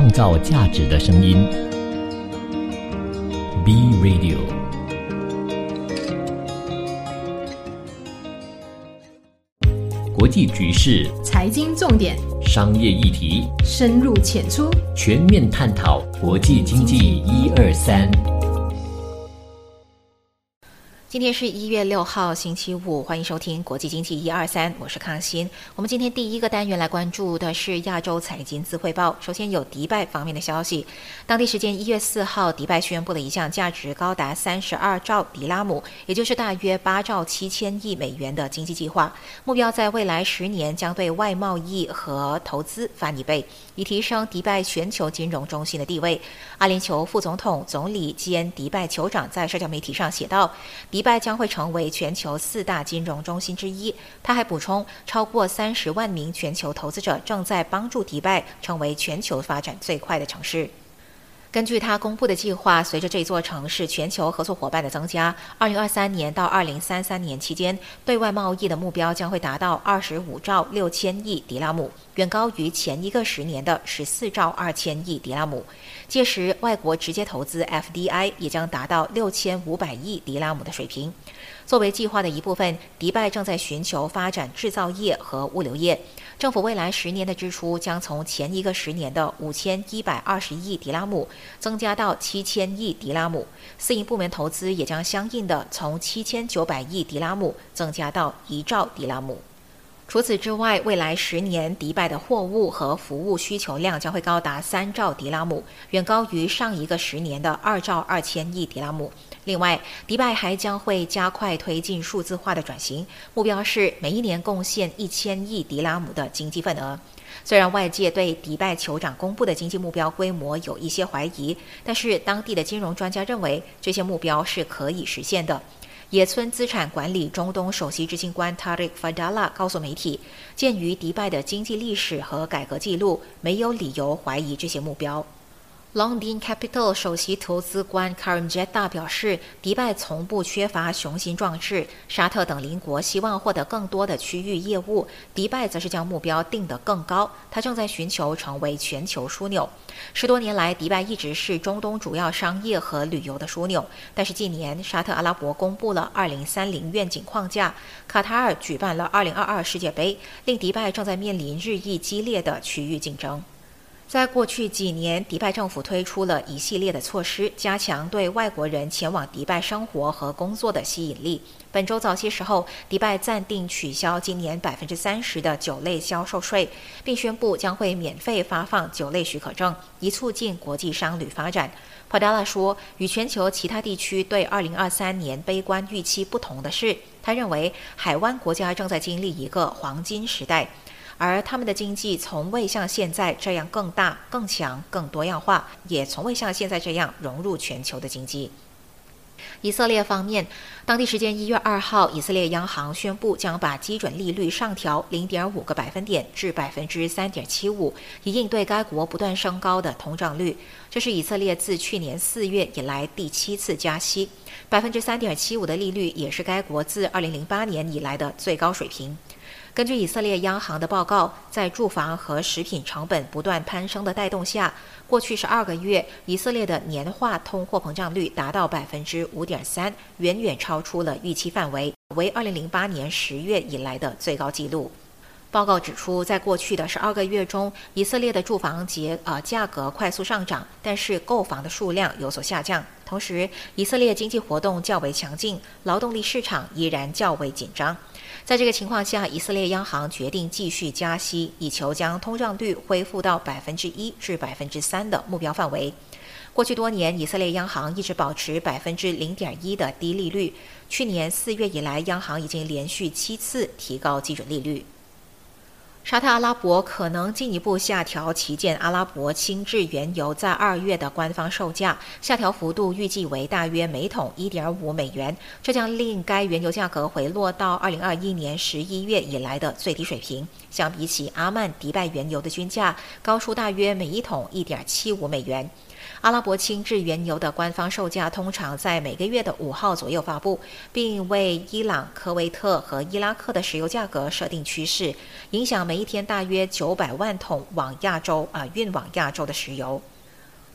创造价值的声音。B Radio。国际局势、财经重点、商业议题，深入浅出，全面探讨国际经济一二三。今天是一月六号，星期五，欢迎收听国际经济一二三，我是康欣。我们今天第一个单元来关注的是亚洲财经资汇报。首先有迪拜方面的消息，当地时间一月四号，迪拜宣布了一项价值高达三十二兆迪拉姆，也就是大约八兆七千亿美元的经济计划，目标在未来十年将对外贸易和投资翻一倍，以提升迪拜全球金融中心的地位。阿联酋副总统、总理兼迪拜酋长在社交媒体上写道：“迪迪拜将会成为全球四大金融中心之一。”他还补充，超过三十万名全球投资者正在帮助迪拜成为全球发展最快的城市。根据他公布的计划，随着这座城市全球合作伙伴的增加，二零二三年到二零三三年期间，对外贸易的目标将会达到二十五兆六千亿迪拉姆，远高于前一个十年的十四兆二千亿迪拉姆。届时，外国直接投资 FDI 也将达到六千五百亿迪拉姆的水平。作为计划的一部分，迪拜正在寻求发展制造业和物流业。政府未来十年的支出将从前一个十年的五千一百二十亿迪拉姆增加到七千亿迪拉姆，私营部门投资也将相应的从七千九百亿迪拉姆增加到一兆迪拉姆。除此之外，未来十年迪拜的货物和服务需求量将会高达三兆迪拉姆，远高于上一个十年的二兆二千亿迪拉姆。另外，迪拜还将会加快推进数字化的转型，目标是每一年贡献一千亿迪拉姆的经济份额。虽然外界对迪拜酋长公布的经济目标规模有一些怀疑，但是当地的金融专家认为这些目标是可以实现的。野村资产管理中东首席执行官 Tariq Fadala 告诉媒体，鉴于迪拜的经济历史和改革记录，没有理由怀疑这些目标。Longdin Capital 首席投资官 Karim Jetta 表示，迪拜从不缺乏雄心壮志，沙特等邻国希望获得更多的区域业务，迪拜则是将目标定得更高。他正在寻求成为全球枢纽。十多年来，迪拜一直是中东主要商业和旅游的枢纽，但是近年沙特阿拉伯公布了2030愿景框架，卡塔尔举办了2022世界杯，令迪拜正在面临日益激烈的区域竞争。在过去几年，迪拜政府推出了一系列的措施，加强对外国人前往迪拜生活和工作的吸引力。本周早些时候，迪拜暂定取消今年百分之三十的酒类销售税，并宣布将会免费发放酒类许可证，以促进国际商旅发展。帕达拉说，与全球其他地区对二零二三年悲观预期不同的是，他认为海湾国家正在经历一个黄金时代。而他们的经济从未像现在这样更大、更强、更多样化，也从未像现在这样融入全球的经济。以色列方面，当地时间一月二号，以色列央行宣布将把基准利率上调零点五个百分点至百分之三点七五，以应对该国不断升高的通胀率。这是以色列自去年四月以来第七次加息，百分之三点七五的利率也是该国自二零零八年以来的最高水平。根据以色列央行的报告，在住房和食品成本不断攀升的带动下，过去十二个月，以色列的年化通货膨胀率达到百分之五点三，远远超出了预期范围，为二零零八年十月以来的最高纪录。报告指出，在过去的十二个月中，以色列的住房节呃价格快速上涨，但是购房的数量有所下降。同时，以色列经济活动较为强劲，劳动力市场依然较为紧张。在这个情况下，以色列央行决定继续加息，以求将通胀率恢复到百分之一至百分之三的目标范围。过去多年，以色列央行一直保持百分之零点一的低利率。去年四月以来，央行已经连续七次提高基准利率。沙特阿拉伯可能进一步下调旗舰阿拉伯轻质原油在二月的官方售价，下调幅度预计为大约每桶一点五美元，这将令该原油价格回落到二零二一年十一月以来的最低水平。相比起阿曼迪拜原油的均价高出大约每一桶一点七五美元。阿拉伯轻质原油的官方售价通常在每个月的五号左右发布，并为伊朗、科威特和伊拉克的石油价格设定趋势，影响每一天大约九百万桶往亚洲啊运往亚洲的石油。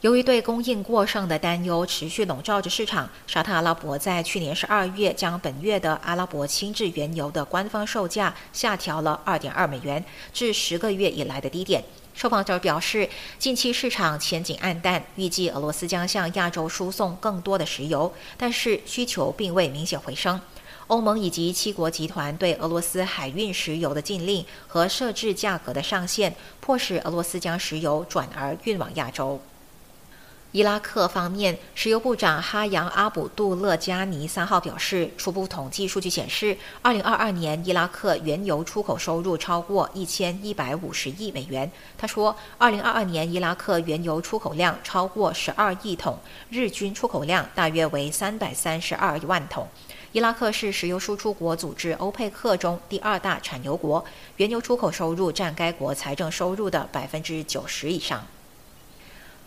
由于对供应过剩的担忧持续笼罩着市场，沙特阿拉伯在去年十二月将本月的阿拉伯轻质原油的官方售价下调了二点二美元，至十个月以来的低点。受访者表示，近期市场前景暗淡，预计俄罗斯将向亚洲输送更多的石油，但是需求并未明显回升。欧盟以及七国集团对俄罗斯海运石油的禁令和设置价格的上限，迫使俄罗斯将石油转而运往亚洲。伊拉克方面，石油部长哈扬阿卜杜勒加尼三号表示，初步统计数据显示，2022年伊拉克原油出口收入超过1150亿美元。他说，2022年伊拉克原油出口量超过12亿桶，日均出口量大约为332万桶。伊拉克是石油输出国组织欧佩克中第二大产油国，原油出口收入占该国财政收入的百分之九十以上。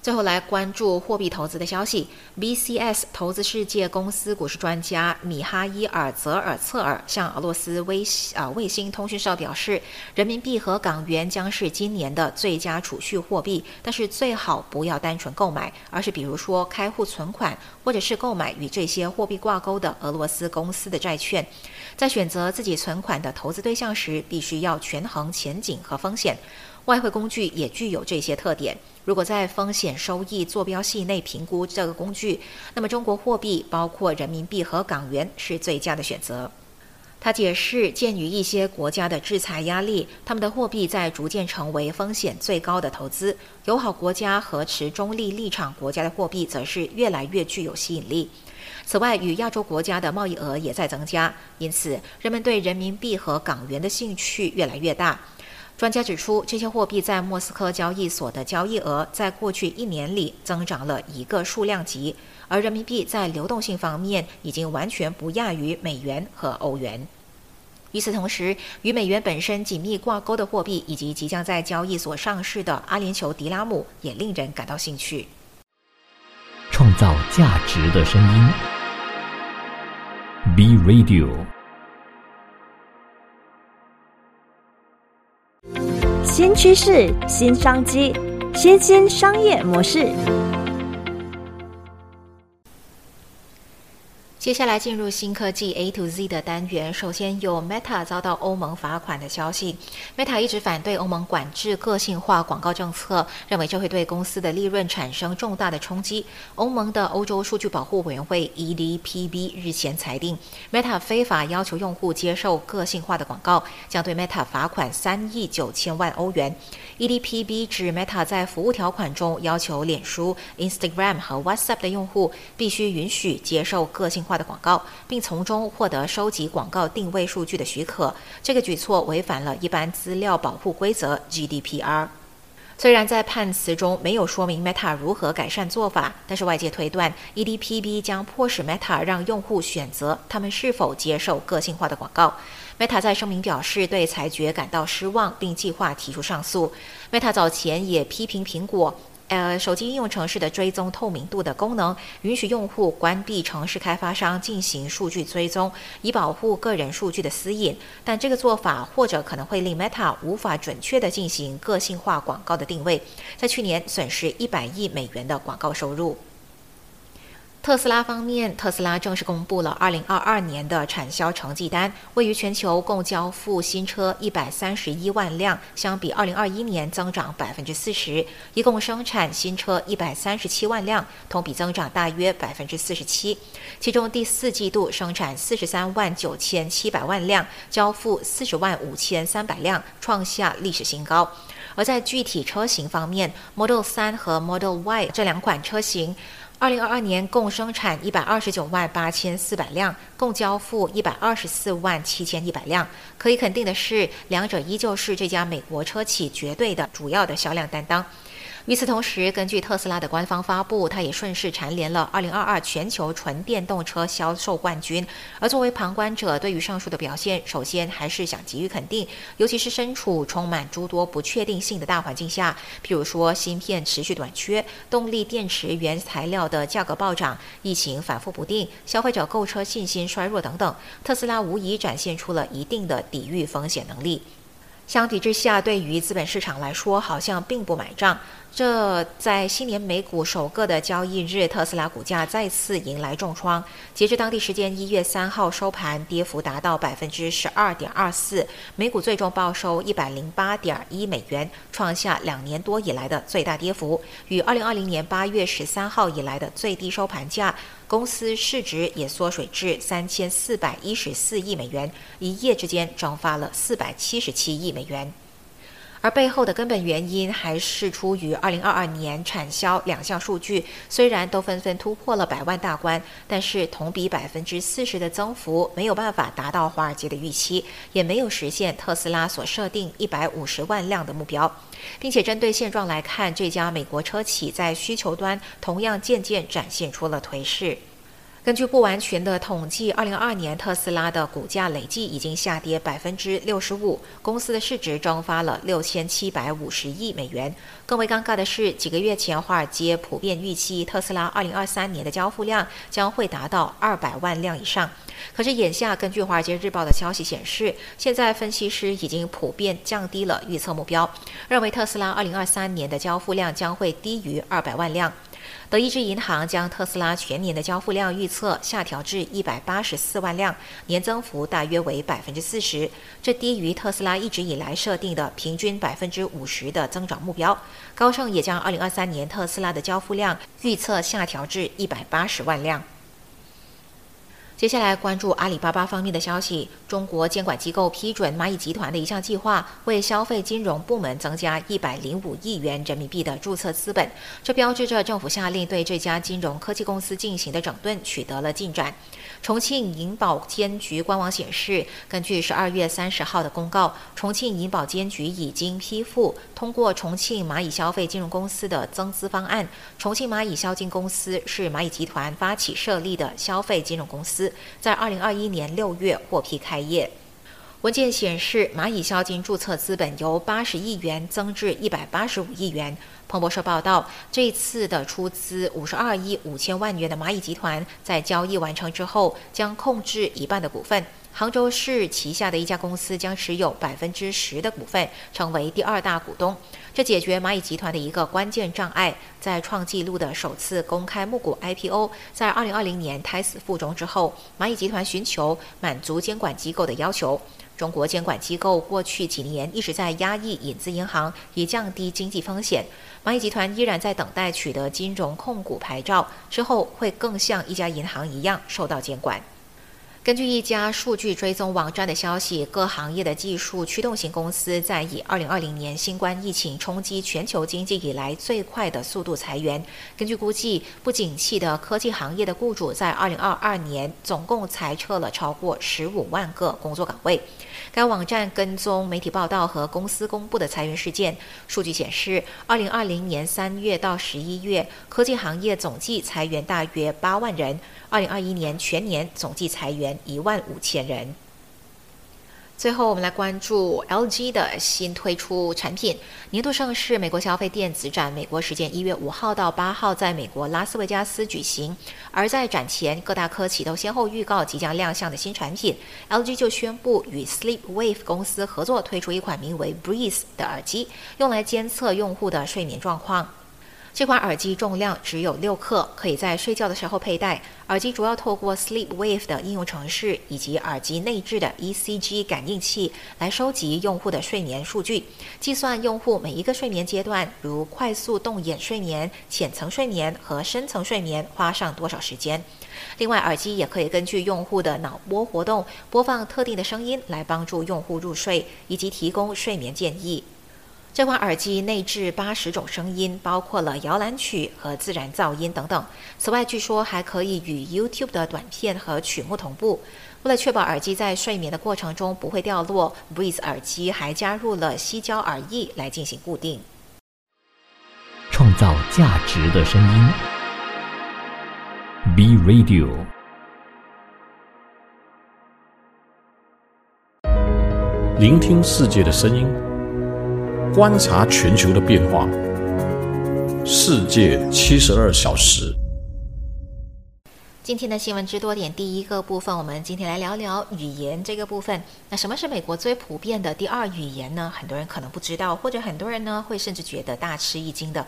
最后来关注货币投资的消息。BCS 投资世界公司股市专家米哈伊尔泽尔策尔向俄罗斯卫啊卫星通讯社表示，人民币和港元将是今年的最佳储蓄货币，但是最好不要单纯购买，而是比如说开户存款，或者是购买与这些货币挂钩的俄罗斯公司的债券。在选择自己存款的投资对象时，必须要权衡前景和风险。外汇工具也具有这些特点。如果在风险收益坐标系内评估这个工具，那么中国货币包括人民币和港元是最佳的选择。他解释，鉴于一些国家的制裁压力，他们的货币在逐渐成为风险最高的投资。友好国家和持中立立场国家的货币则是越来越具有吸引力。此外，与亚洲国家的贸易额也在增加，因此人们对人民币和港元的兴趣越来越大。专家指出，这些货币在莫斯科交易所的交易额在过去一年里增长了一个数量级，而人民币在流动性方面已经完全不亚于美元和欧元。与此同时，与美元本身紧密挂钩的货币以及即将在交易所上市的阿联酋迪拉姆也令人感到兴趣。创造价值的声音，B Radio。新趋势、新商机、新兴商业模式。接下来进入新科技 A to Z 的单元。首先有 Meta 遭到欧盟罚款的消息。Meta 一直反对欧盟管制个性化广告政策，认为这会对公司的利润产生重大的冲击。欧盟的欧洲数据保护委员会 EDPB 日前裁定，Meta 非法要求用户接受个性化的广告，将对 Meta 罚款三亿九千万欧元。EDPB 指 Meta 在服务条款中要求脸书、Instagram 和 WhatsApp 的用户必须允许接受个性化的广告，并从中获得收集广告定位数据的许可。这个举措违反了一般资料保护规则 GDPR。虽然在判词中没有说明 Meta 如何改善做法，但是外界推断 EDPB 将迫使 Meta 让用户选择他们是否接受个性化的广告。Meta 在声明表示对裁决感到失望，并计划提出上诉。Meta 早前也批评苹果，呃，手机应用城市的追踪透明度的功能，允许用户关闭城市开发商进行数据追踪，以保护个人数据的私隐。但这个做法或者可能会令 Meta 无法准确地进行个性化广告的定位，在去年损失一百亿美元的广告收入。特斯拉方面，特斯拉正式公布了2022年的产销成绩单，位于全球共交付新车131万辆，相比2021年增长40%，一共生产新车137万辆，同比增长大约47%。其中第四季度生产43万9700万辆，交付40万5300辆，创下历史新高。而在具体车型方面，Model 3和 Model Y 这两款车型。二零二二年共生产一百二十九万八千四百辆，共交付一百二十四万七千一百辆。可以肯定的是，两者依旧是这家美国车企绝对的主要的销量担当。与此同时，根据特斯拉的官方发布，它也顺势蝉联了2022全球纯电动车销售冠军。而作为旁观者，对于上述的表现，首先还是想给予肯定，尤其是身处充满诸多不确定性的大环境下，譬如说芯片持续短缺、动力电池原材料的价格暴涨、疫情反复不定、消费者购车信心衰弱等等，特斯拉无疑展现出了一定的抵御风险能力。相比之下，对于资本市场来说，好像并不买账。这在新年美股首个的交易日，特斯拉股价再次迎来重创。截至当地时间一月三号收盘，跌幅达到百分之十二点二四，美股最终报收一百零八点一美元，创下两年多以来的最大跌幅，与二零二零年八月十三号以来的最低收盘价。公司市值也缩水至三千四百一十四亿美元，一夜之间蒸发了四百七十七亿美元。而背后的根本原因还是出于2022年产销两项数据，虽然都纷纷突破了百万大关，但是同比百分之四十的增幅没有办法达到华尔街的预期，也没有实现特斯拉所设定一百五十万辆的目标，并且针对现状来看，这家美国车企在需求端同样渐渐展现出了颓势。根据不完全的统计，二零二二年特斯拉的股价累计已经下跌百分之六十五，公司的市值蒸发了六千七百五十亿美元。更为尴尬的是，几个月前华尔街普遍预期特斯拉二零二三年的交付量将会达到二百万辆以上。可是眼下，根据华尔街日报的消息显示，现在分析师已经普遍降低了预测目标，认为特斯拉二零二三年的交付量将会低于二百万辆。德意志银行将特斯拉全年的交付量预测下调至一百八十四万辆，年增幅大约为百分之四十，这低于特斯拉一直以来设定的平均百分之五十的增长目标。高盛也将二零二三年特斯拉的交付量预测下调至一百八十万辆。接下来关注阿里巴巴方面的消息。中国监管机构批准蚂蚁集团的一项计划，为消费金融部门增加一百零五亿元人民币的注册资本。这标志着政府下令对这家金融科技公司进行的整顿取得了进展。重庆银保监局官网显示，根据十二月三十号的公告，重庆银保监局已经批复通过重庆蚂蚁消费金融公司的增资方案。重庆蚂蚁消金公司是蚂蚁集团发起设立的消费金融公司，在二零二一年六月获批开业。文件显示，蚂蚁消金注册资本由八十亿元增至一百八十五亿元。彭博社报道，这次的出资五十二亿五千万元的蚂蚁集团，在交易完成之后，将控制一半的股份。杭州市旗下的一家公司将持有百分之十的股份，成为第二大股东。这解决蚂蚁集团的一个关键障碍，在创纪录的首次公开募股 IPO 在二零二零年胎死腹中之后，蚂蚁集团寻求满足监管机构的要求。中国监管机构过去几年一直在压抑引资银行，以降低经济风险。蚂蚁集团依然在等待取得金融控股牌照，之后会更像一家银行一样受到监管。根据一家数据追踪网站的消息，各行业的技术驱动型公司在以2020年新冠疫情冲击全球经济以来最快的速度裁员。根据估计，不景气的科技行业的雇主在2022年总共裁撤了超过15万个工作岗位。该网站跟踪媒体报道和公司公布的裁员事件，数据显示，2020年3月到11月，科技行业总计裁员大约8万人。二零二一年全年总计裁员一万五千人。最后，我们来关注 LG 的新推出产品。年度盛事美国消费电子展，美国时间一月五号到八号在美国拉斯维加斯举行。而在展前，各大科企都先后预告即将亮相的新产品，LG 就宣布与 Sleep Wave 公司合作推出一款名为 Breeze 的耳机，用来监测用户的睡眠状况。这款耳机重量只有六克，可以在睡觉的时候佩戴。耳机主要透过 Sleep Wave 的应用程式以及耳机内置的 ECG 感应器来收集用户的睡眠数据，计算用户每一个睡眠阶段，如快速动眼睡眠、浅层睡眠和深层睡眠花上多少时间。另外，耳机也可以根据用户的脑波活动播放特定的声音来帮助用户入睡，以及提供睡眠建议。这款耳机内置八十种声音，包括了摇篮曲和自然噪音等等。此外，据说还可以与 YouTube 的短片和曲目同步。为了确保耳机在睡眠的过程中不会掉落，Breeze 耳机还加入了吸胶耳翼来进行固定。创造价值的声音，B Radio。聆听世界的声音，观察全球的变化。世界七十二小时。今天的新闻之多点，第一个部分，我们今天来聊聊语言这个部分。那什么是美国最普遍的第二语言呢？很多人可能不知道，或者很多人呢会甚至觉得大吃一惊的。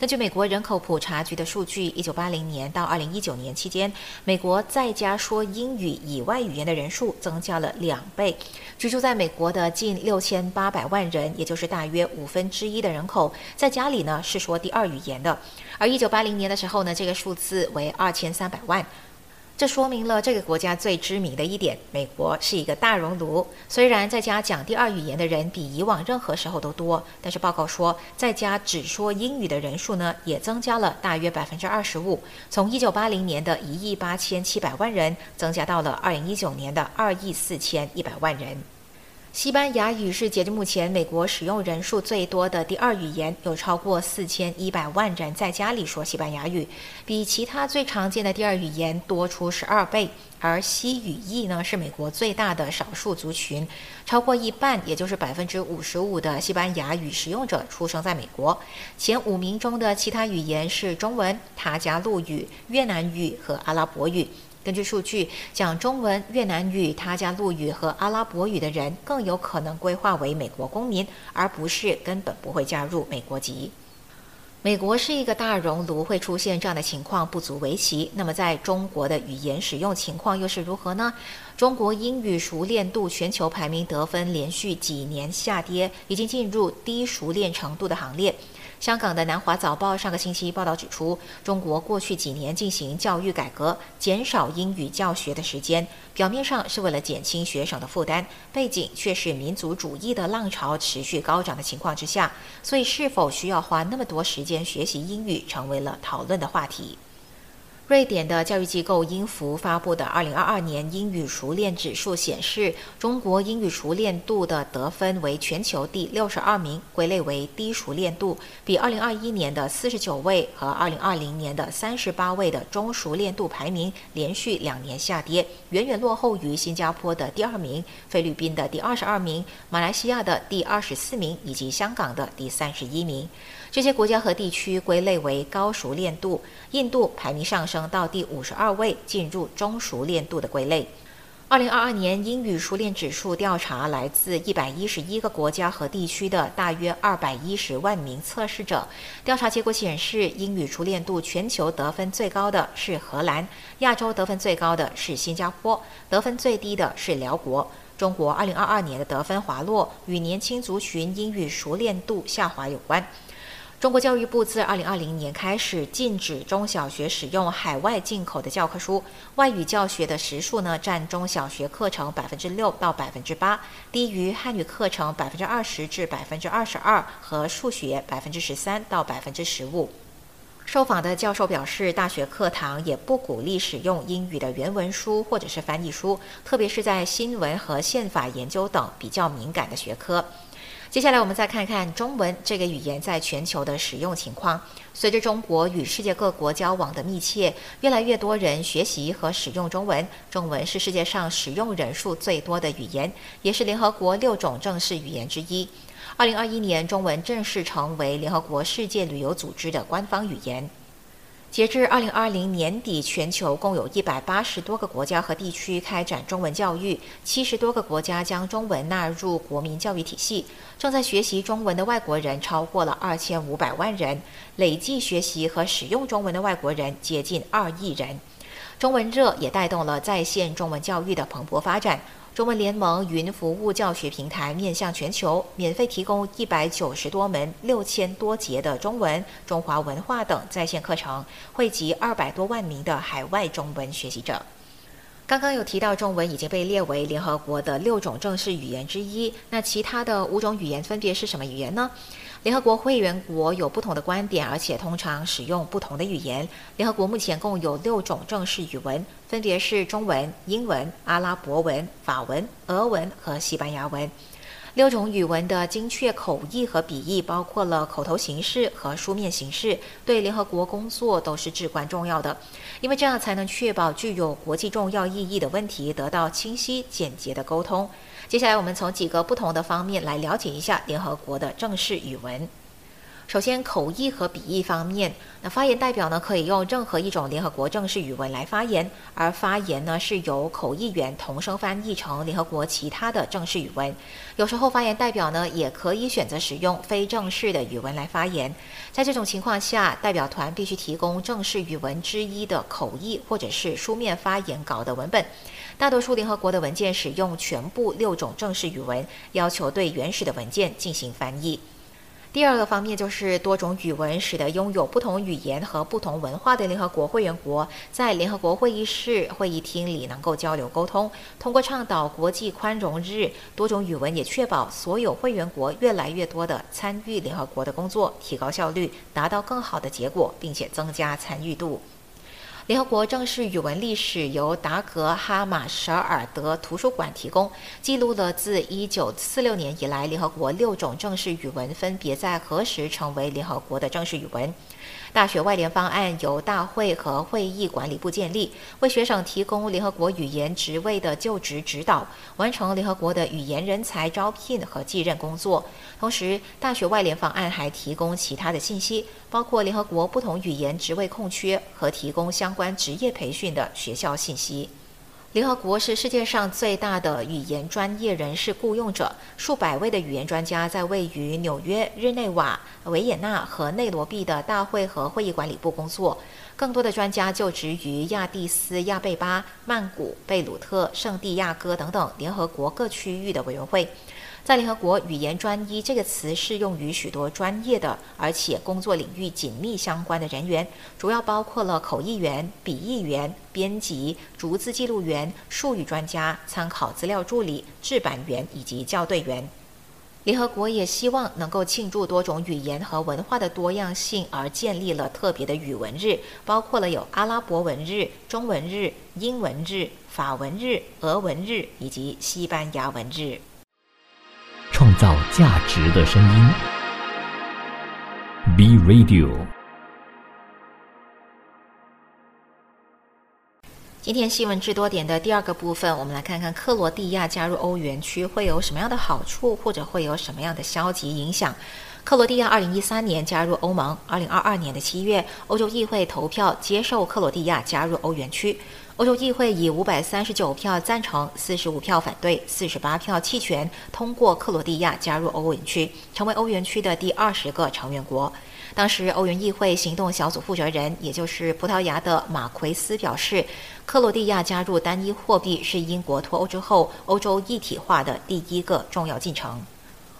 根据美国人口普查局的数据，一九八零年到二零一九年期间，美国在家说英语以外语言的人数增加了两倍。居住在美国的近六千八百万人，也就是大约五分之一的人口，在家里呢是说第二语言的。而一九八零年的时候呢，这个数字为二千三百万。这说明了这个国家最知名的一点：美国是一个大熔炉。虽然在家讲第二语言的人比以往任何时候都多，但是报告说，在家只说英语的人数呢，也增加了大约百分之二十五，从一九八零年的一亿八千七百万人，增加到了二零一九年的二亿四千一百万人。西班牙语是截至目前美国使用人数最多的第二语言，有超过四千一百万人在家里说西班牙语，比其他最常见的第二语言多出十二倍。而西语裔呢是美国最大的少数族群，超过一半，也就是百分之五十五的西班牙语使用者出生在美国。前五名中的其他语言是中文、塔加路语、越南语和阿拉伯语。根据数据，讲中文、越南语、他加陆语和阿拉伯语的人更有可能规划为美国公民，而不是根本不会加入美国籍。美国是一个大熔炉，会出现这样的情况不足为奇。那么，在中国的语言使用情况又是如何呢？中国英语熟练度全球排名得分连续几年下跌，已经进入低熟练程度的行列。香港的南华早报上个星期报道指出，中国过去几年进行教育改革，减少英语教学的时间，表面上是为了减轻学生的负担，背景却是民族主义的浪潮持续高涨的情况之下，所以是否需要花那么多时间学习英语，成为了讨论的话题。瑞典的教育机构英孚发布的2022年英语熟练指数显示，中国英语熟练度的得分为全球第六十二名，归类为低熟练度，比2021年的四十九位和2020年的三十八位的中熟练度排名连续两年下跌，远远落后于新加坡的第二名、菲律宾的第二十二名、马来西亚的第二十四名以及香港的第三十一名。这些国家和地区归类为高熟练度，印度排名上升到第五十二位，进入中熟练度的归类。二零二二年英语熟练指数调查来自一百一十一个国家和地区的大约二百一十万名测试者。调查结果显示，英语熟练度全球得分最高的是荷兰，亚洲得分最高的是新加坡，得分最低的是辽国。中国二零二二年的得分滑落与年轻族群英语熟练度下滑有关。中国教育部自2020年开始禁止中小学使用海外进口的教科书，外语教学的时数呢占中小学课程百分之六到百分之八，低于汉语课程百分之二十至百分之二十二和数学百分之十三到百分之十五。受访的教授表示，大学课堂也不鼓励使用英语的原文书或者是翻译书，特别是在新闻和宪法研究等比较敏感的学科。接下来我们再看看中文这个语言在全球的使用情况。随着中国与世界各国交往的密切，越来越多人学习和使用中文。中文是世界上使用人数最多的语言，也是联合国六种正式语言之一。二零二一年，中文正式成为联合国世界旅游组织的官方语言。截至二零二零年底，全球共有一百八十多个国家和地区开展中文教育，七十多个国家将中文纳入国民教育体系。正在学习中文的外国人超过了二千五百万人，累计学习和使用中文的外国人接近二亿人。中文热也带动了在线中文教育的蓬勃发展。中文联盟云服务教学平台面向全球，免费提供一百九十多门、六千多节的中文、中华文化等在线课程，惠及二百多万名的海外中文学习者。刚刚有提到，中文已经被列为联合国的六种正式语言之一。那其他的五种语言分别是什么语言呢？联合国会员国有不同的观点，而且通常使用不同的语言。联合国目前共有六种正式语文，分别是中文、英文、阿拉伯文、法文、俄文和西班牙文。六种语文的精确口译和笔译，包括了口头形式和书面形式，对联合国工作都是至关重要的，因为这样才能确保具有国际重要意义的问题得到清晰简洁的沟通。接下来，我们从几个不同的方面来了解一下联合国的正式语文。首先，口译和笔译方面，那发言代表呢可以用任何一种联合国正式语文来发言，而发言呢是由口译员同声翻译成联合国其他的正式语文。有时候，发言代表呢也可以选择使用非正式的语文来发言。在这种情况下，代表团必须提供正式语文之一的口译或者是书面发言稿的文本。大多数联合国的文件使用全部六种正式语文，要求对原始的文件进行翻译。第二个方面就是多种语文，使得拥有不同语言和不同文化的联合国会员国在联合国会议室、会议厅里能够交流沟通。通过倡导国际宽容日，多种语文也确保所有会员国越来越多的参与联合国的工作，提高效率，达到更好的结果，并且增加参与度。联合国正式语文历史由达格哈马舍尔德图书馆提供，记录了自1946年以来联合国六种正式语文分别在何时成为联合国的正式语文。大学外联方案由大会和会议管理部建立，为学生提供联合国语言职位的就职指导，完成联合国的语言人才招聘和继任工作。同时，大学外联方案还提供其他的信息，包括联合国不同语言职位空缺和提供相关职业培训的学校信息。联合国是世界上最大的语言专业人士雇佣者，数百位的语言专家在位于纽约、日内瓦、维也纳和内罗毕的大会和会议管理部工作。更多的专家就职于亚的斯亚贝巴、曼谷、贝鲁特、圣地亚哥等等联合国各区域的委员会。在联合国，语言专一这个词适用于许多专业的，而且工作领域紧密相关的人员，主要包括了口译员、笔译员、编辑、逐字记录员、术语专家、参考资料助理、制版员以及校对员。联合国也希望能够庆祝多种语言和文化的多样性，而建立了特别的语文日，包括了有阿拉伯文日、中文日、英文日、法文日、俄文日以及西班牙文日。创造价值的声音，B Radio。今天新闻智多点的第二个部分，我们来看看克罗地亚加入欧元区会有什么样的好处，或者会有什么样的消极影响。克罗地亚二零一三年加入欧盟，二零二二年的七月，欧洲议会投票接受克罗地亚加入欧元区。欧洲议会以五百三十九票赞成、四十五票反对、四十八票弃权通过克罗地亚加入欧元区，成为欧元区的第二十个成员国。当时，欧元议会行动小组负责人，也就是葡萄牙的马奎斯表示，克罗地亚加入单一货币是英国脱欧之后欧洲一体化的第一个重要进程。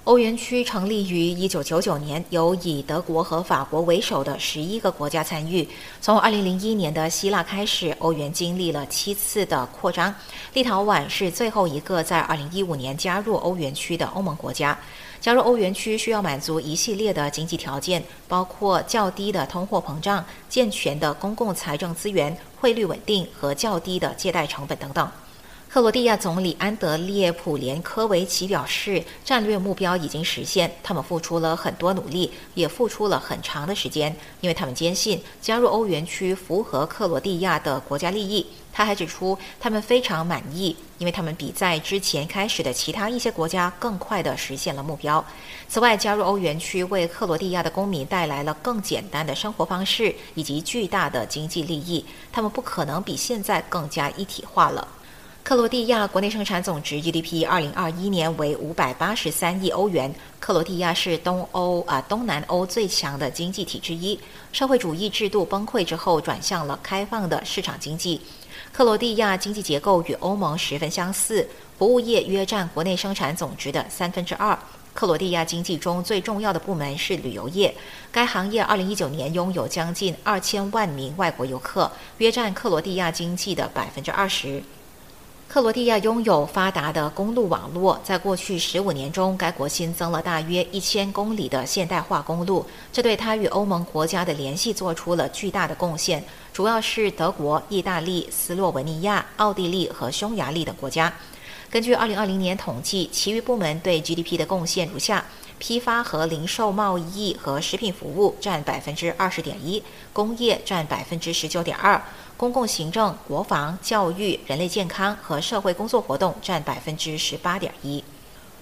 欧元区成立于一九九九年，由以德国和法国为首的十一个国家参与。从二零零一年的希腊开始，欧元经历了七次的扩张。立陶宛是最后一个在二零一五年加入欧元区的欧盟国家。加入欧元区需要满足一系列的经济条件，包括较低的通货膨胀、健全的公共财政资源、汇率稳定和较低的借贷成本等等。克罗地亚总理安德烈普连科维奇表示，战略目标已经实现，他们付出了很多努力，也付出了很长的时间，因为他们坚信加入欧元区符合克罗地亚的国家利益。他还指出，他们非常满意，因为他们比在之前开始的其他一些国家更快地实现了目标。此外，加入欧元区为克罗地亚的公民带来了更简单的生活方式以及巨大的经济利益，他们不可能比现在更加一体化了。克罗地亚国内生产总值 GDP 二零二一年为五百八十三亿欧元。克罗地亚是东欧啊东南欧最强的经济体之一。社会主义制度崩溃之后，转向了开放的市场经济。克罗地亚经济结构与欧盟十分相似，服务业约占国内生产总值的三分之二。克罗地亚经济中最重要的部门是旅游业，该行业二零一九年拥有将近二千万名外国游客，约占克罗地亚经济的百分之二十。克罗地亚拥有发达的公路网络，在过去十五年中，该国新增了大约一千公里的现代化公路，这对它与欧盟国家的联系做出了巨大的贡献。主要是德国、意大利、斯洛文尼亚、奥地利和匈牙利等国家。根据2020年统计，其余部门对 GDP 的贡献如下：批发和零售贸易和食品服务占百分之二十点一，工业占百分之十九点二，公共行政、国防、教育、人类健康和社会工作活动占百分之十八点一。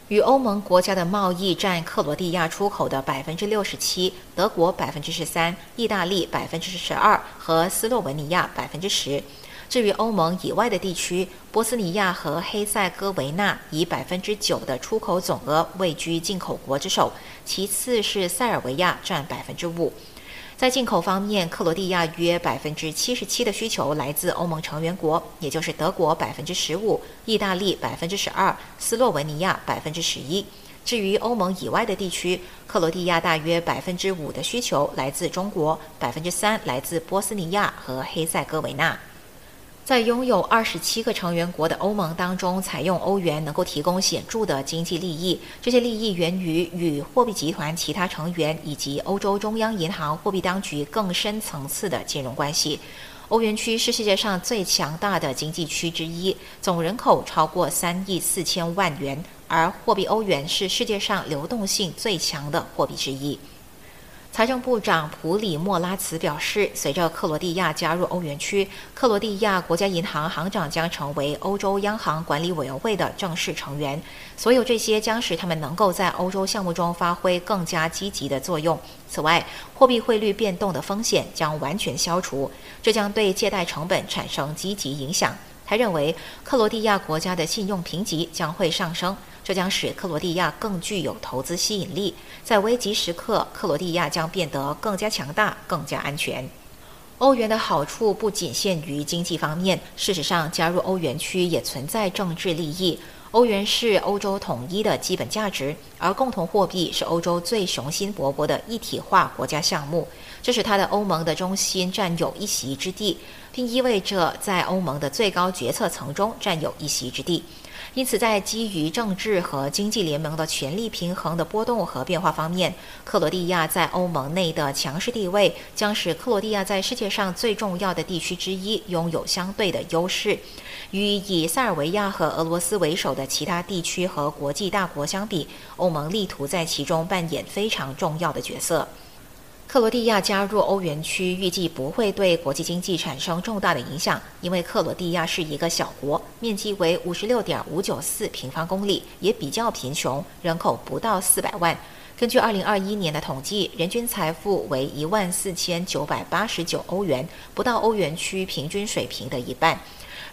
与欧盟国家的贸易占克罗地亚出口的百分之六十七，德国百分之十三，意大利百分之十二和斯洛文尼亚百分之十。至于欧盟以外的地区，波斯尼亚和黑塞哥维那以百分之九的出口总额位居进口国之首，其次是塞尔维亚占百分之五。在进口方面，克罗地亚约百分之七十七的需求来自欧盟成员国，也就是德国百分之十五，意大利百分之十二，斯洛文尼亚百分之十一。至于欧盟以外的地区，克罗地亚大约百分之五的需求来自中国，百分之三来自波斯尼亚和黑塞哥维那。在拥有二十七个成员国的欧盟当中，采用欧元能够提供显著的经济利益。这些利益源于与货币集团其他成员以及欧洲中央银行货币当局更深层次的金融关系。欧元区是世界上最强大的经济区之一，总人口超过三亿四千万元，而货币欧元是世界上流动性最强的货币之一。财政部长普里莫拉茨表示，随着克罗地亚加入欧元区，克罗地亚国家银行行长将成为欧洲央行管理委员会的正式成员。所有这些将使他们能够在欧洲项目中发挥更加积极的作用。此外，货币汇率变动的风险将完全消除，这将对借贷成本产生积极影响。他认为，克罗地亚国家的信用评级将会上升。这将使克罗地亚更具有投资吸引力，在危急时刻，克罗地亚将变得更加强大、更加安全。欧元的好处不仅限于经济方面，事实上，加入欧元区也存在政治利益。欧元是欧洲统一的基本价值，而共同货币是欧洲最雄心勃勃的一体化国家项目，这是它的欧盟的中心占有一席之地，并意味着在欧盟的最高决策层中占有一席之地。因此，在基于政治和经济联盟的权力平衡的波动和变化方面，克罗地亚在欧盟内的强势地位将使克罗地亚在世界上最重要的地区之一拥有相对的优势。与以塞尔维亚和俄罗斯为首的其他地区和国际大国相比，欧盟力图在其中扮演非常重要的角色。克罗地亚加入欧元区预计不会对国际经济产生重大的影响，因为克罗地亚是一个小国，面积为五十六点五九四平方公里，也比较贫穷，人口不到四百万。根据二零二一年的统计，人均财富为一万四千九百八十九欧元，不到欧元区平均水平的一半。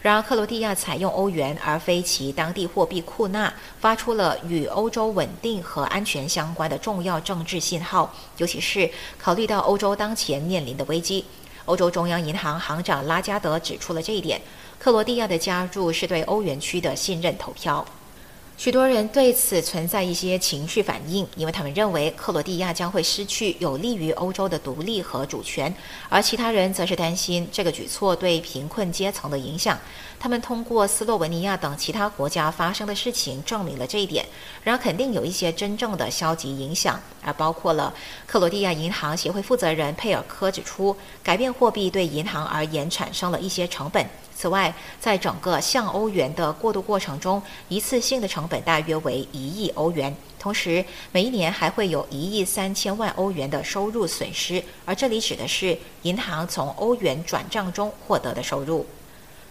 然而，克罗地亚采用欧元而非其当地货币库纳，发出了与欧洲稳定和安全相关的重要政治信号。尤其是考虑到欧洲当前面临的危机，欧洲中央银行行长拉加德指出了这一点。克罗地亚的加入是对欧元区的信任投票。许多人对此存在一些情绪反应，因为他们认为克罗地亚将会失去有利于欧洲的独立和主权，而其他人则是担心这个举措对贫困阶层的影响。他们通过斯洛文尼亚等其他国家发生的事情证明了这一点。然而，肯定有一些真正的消极影响，而包括了克罗地亚银行协会负责人佩尔科指出，改变货币对银行而言产生了一些成本。此外，在整个向欧元的过渡过程中，一次性的成本大约为一亿欧元。同时，每一年还会有一亿三千万欧元的收入损失，而这里指的是银行从欧元转账中获得的收入。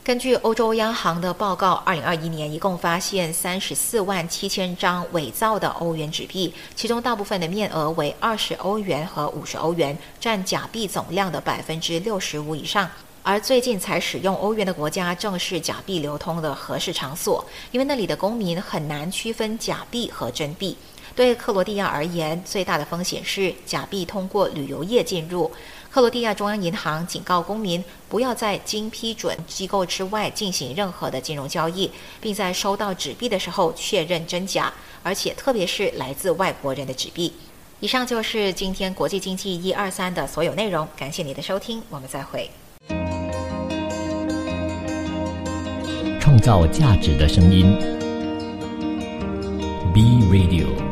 根据欧洲央行的报告，二零二一年一共发现三十四万七千张伪造的欧元纸币，其中大部分的面额为二十欧元和五十欧元，占假币总量的百分之六十五以上。而最近才使用欧元的国家，正是假币流通的合适场所，因为那里的公民很难区分假币和真币。对克罗地亚而言，最大的风险是假币通过旅游业进入。克罗地亚中央银行警告公民，不要在经批准机构之外进行任何的金融交易，并在收到纸币的时候确认真假，而且特别是来自外国人的纸币。以上就是今天国际经济一二三的所有内容，感谢你的收听，我们再会。创造价值的声音。B Radio。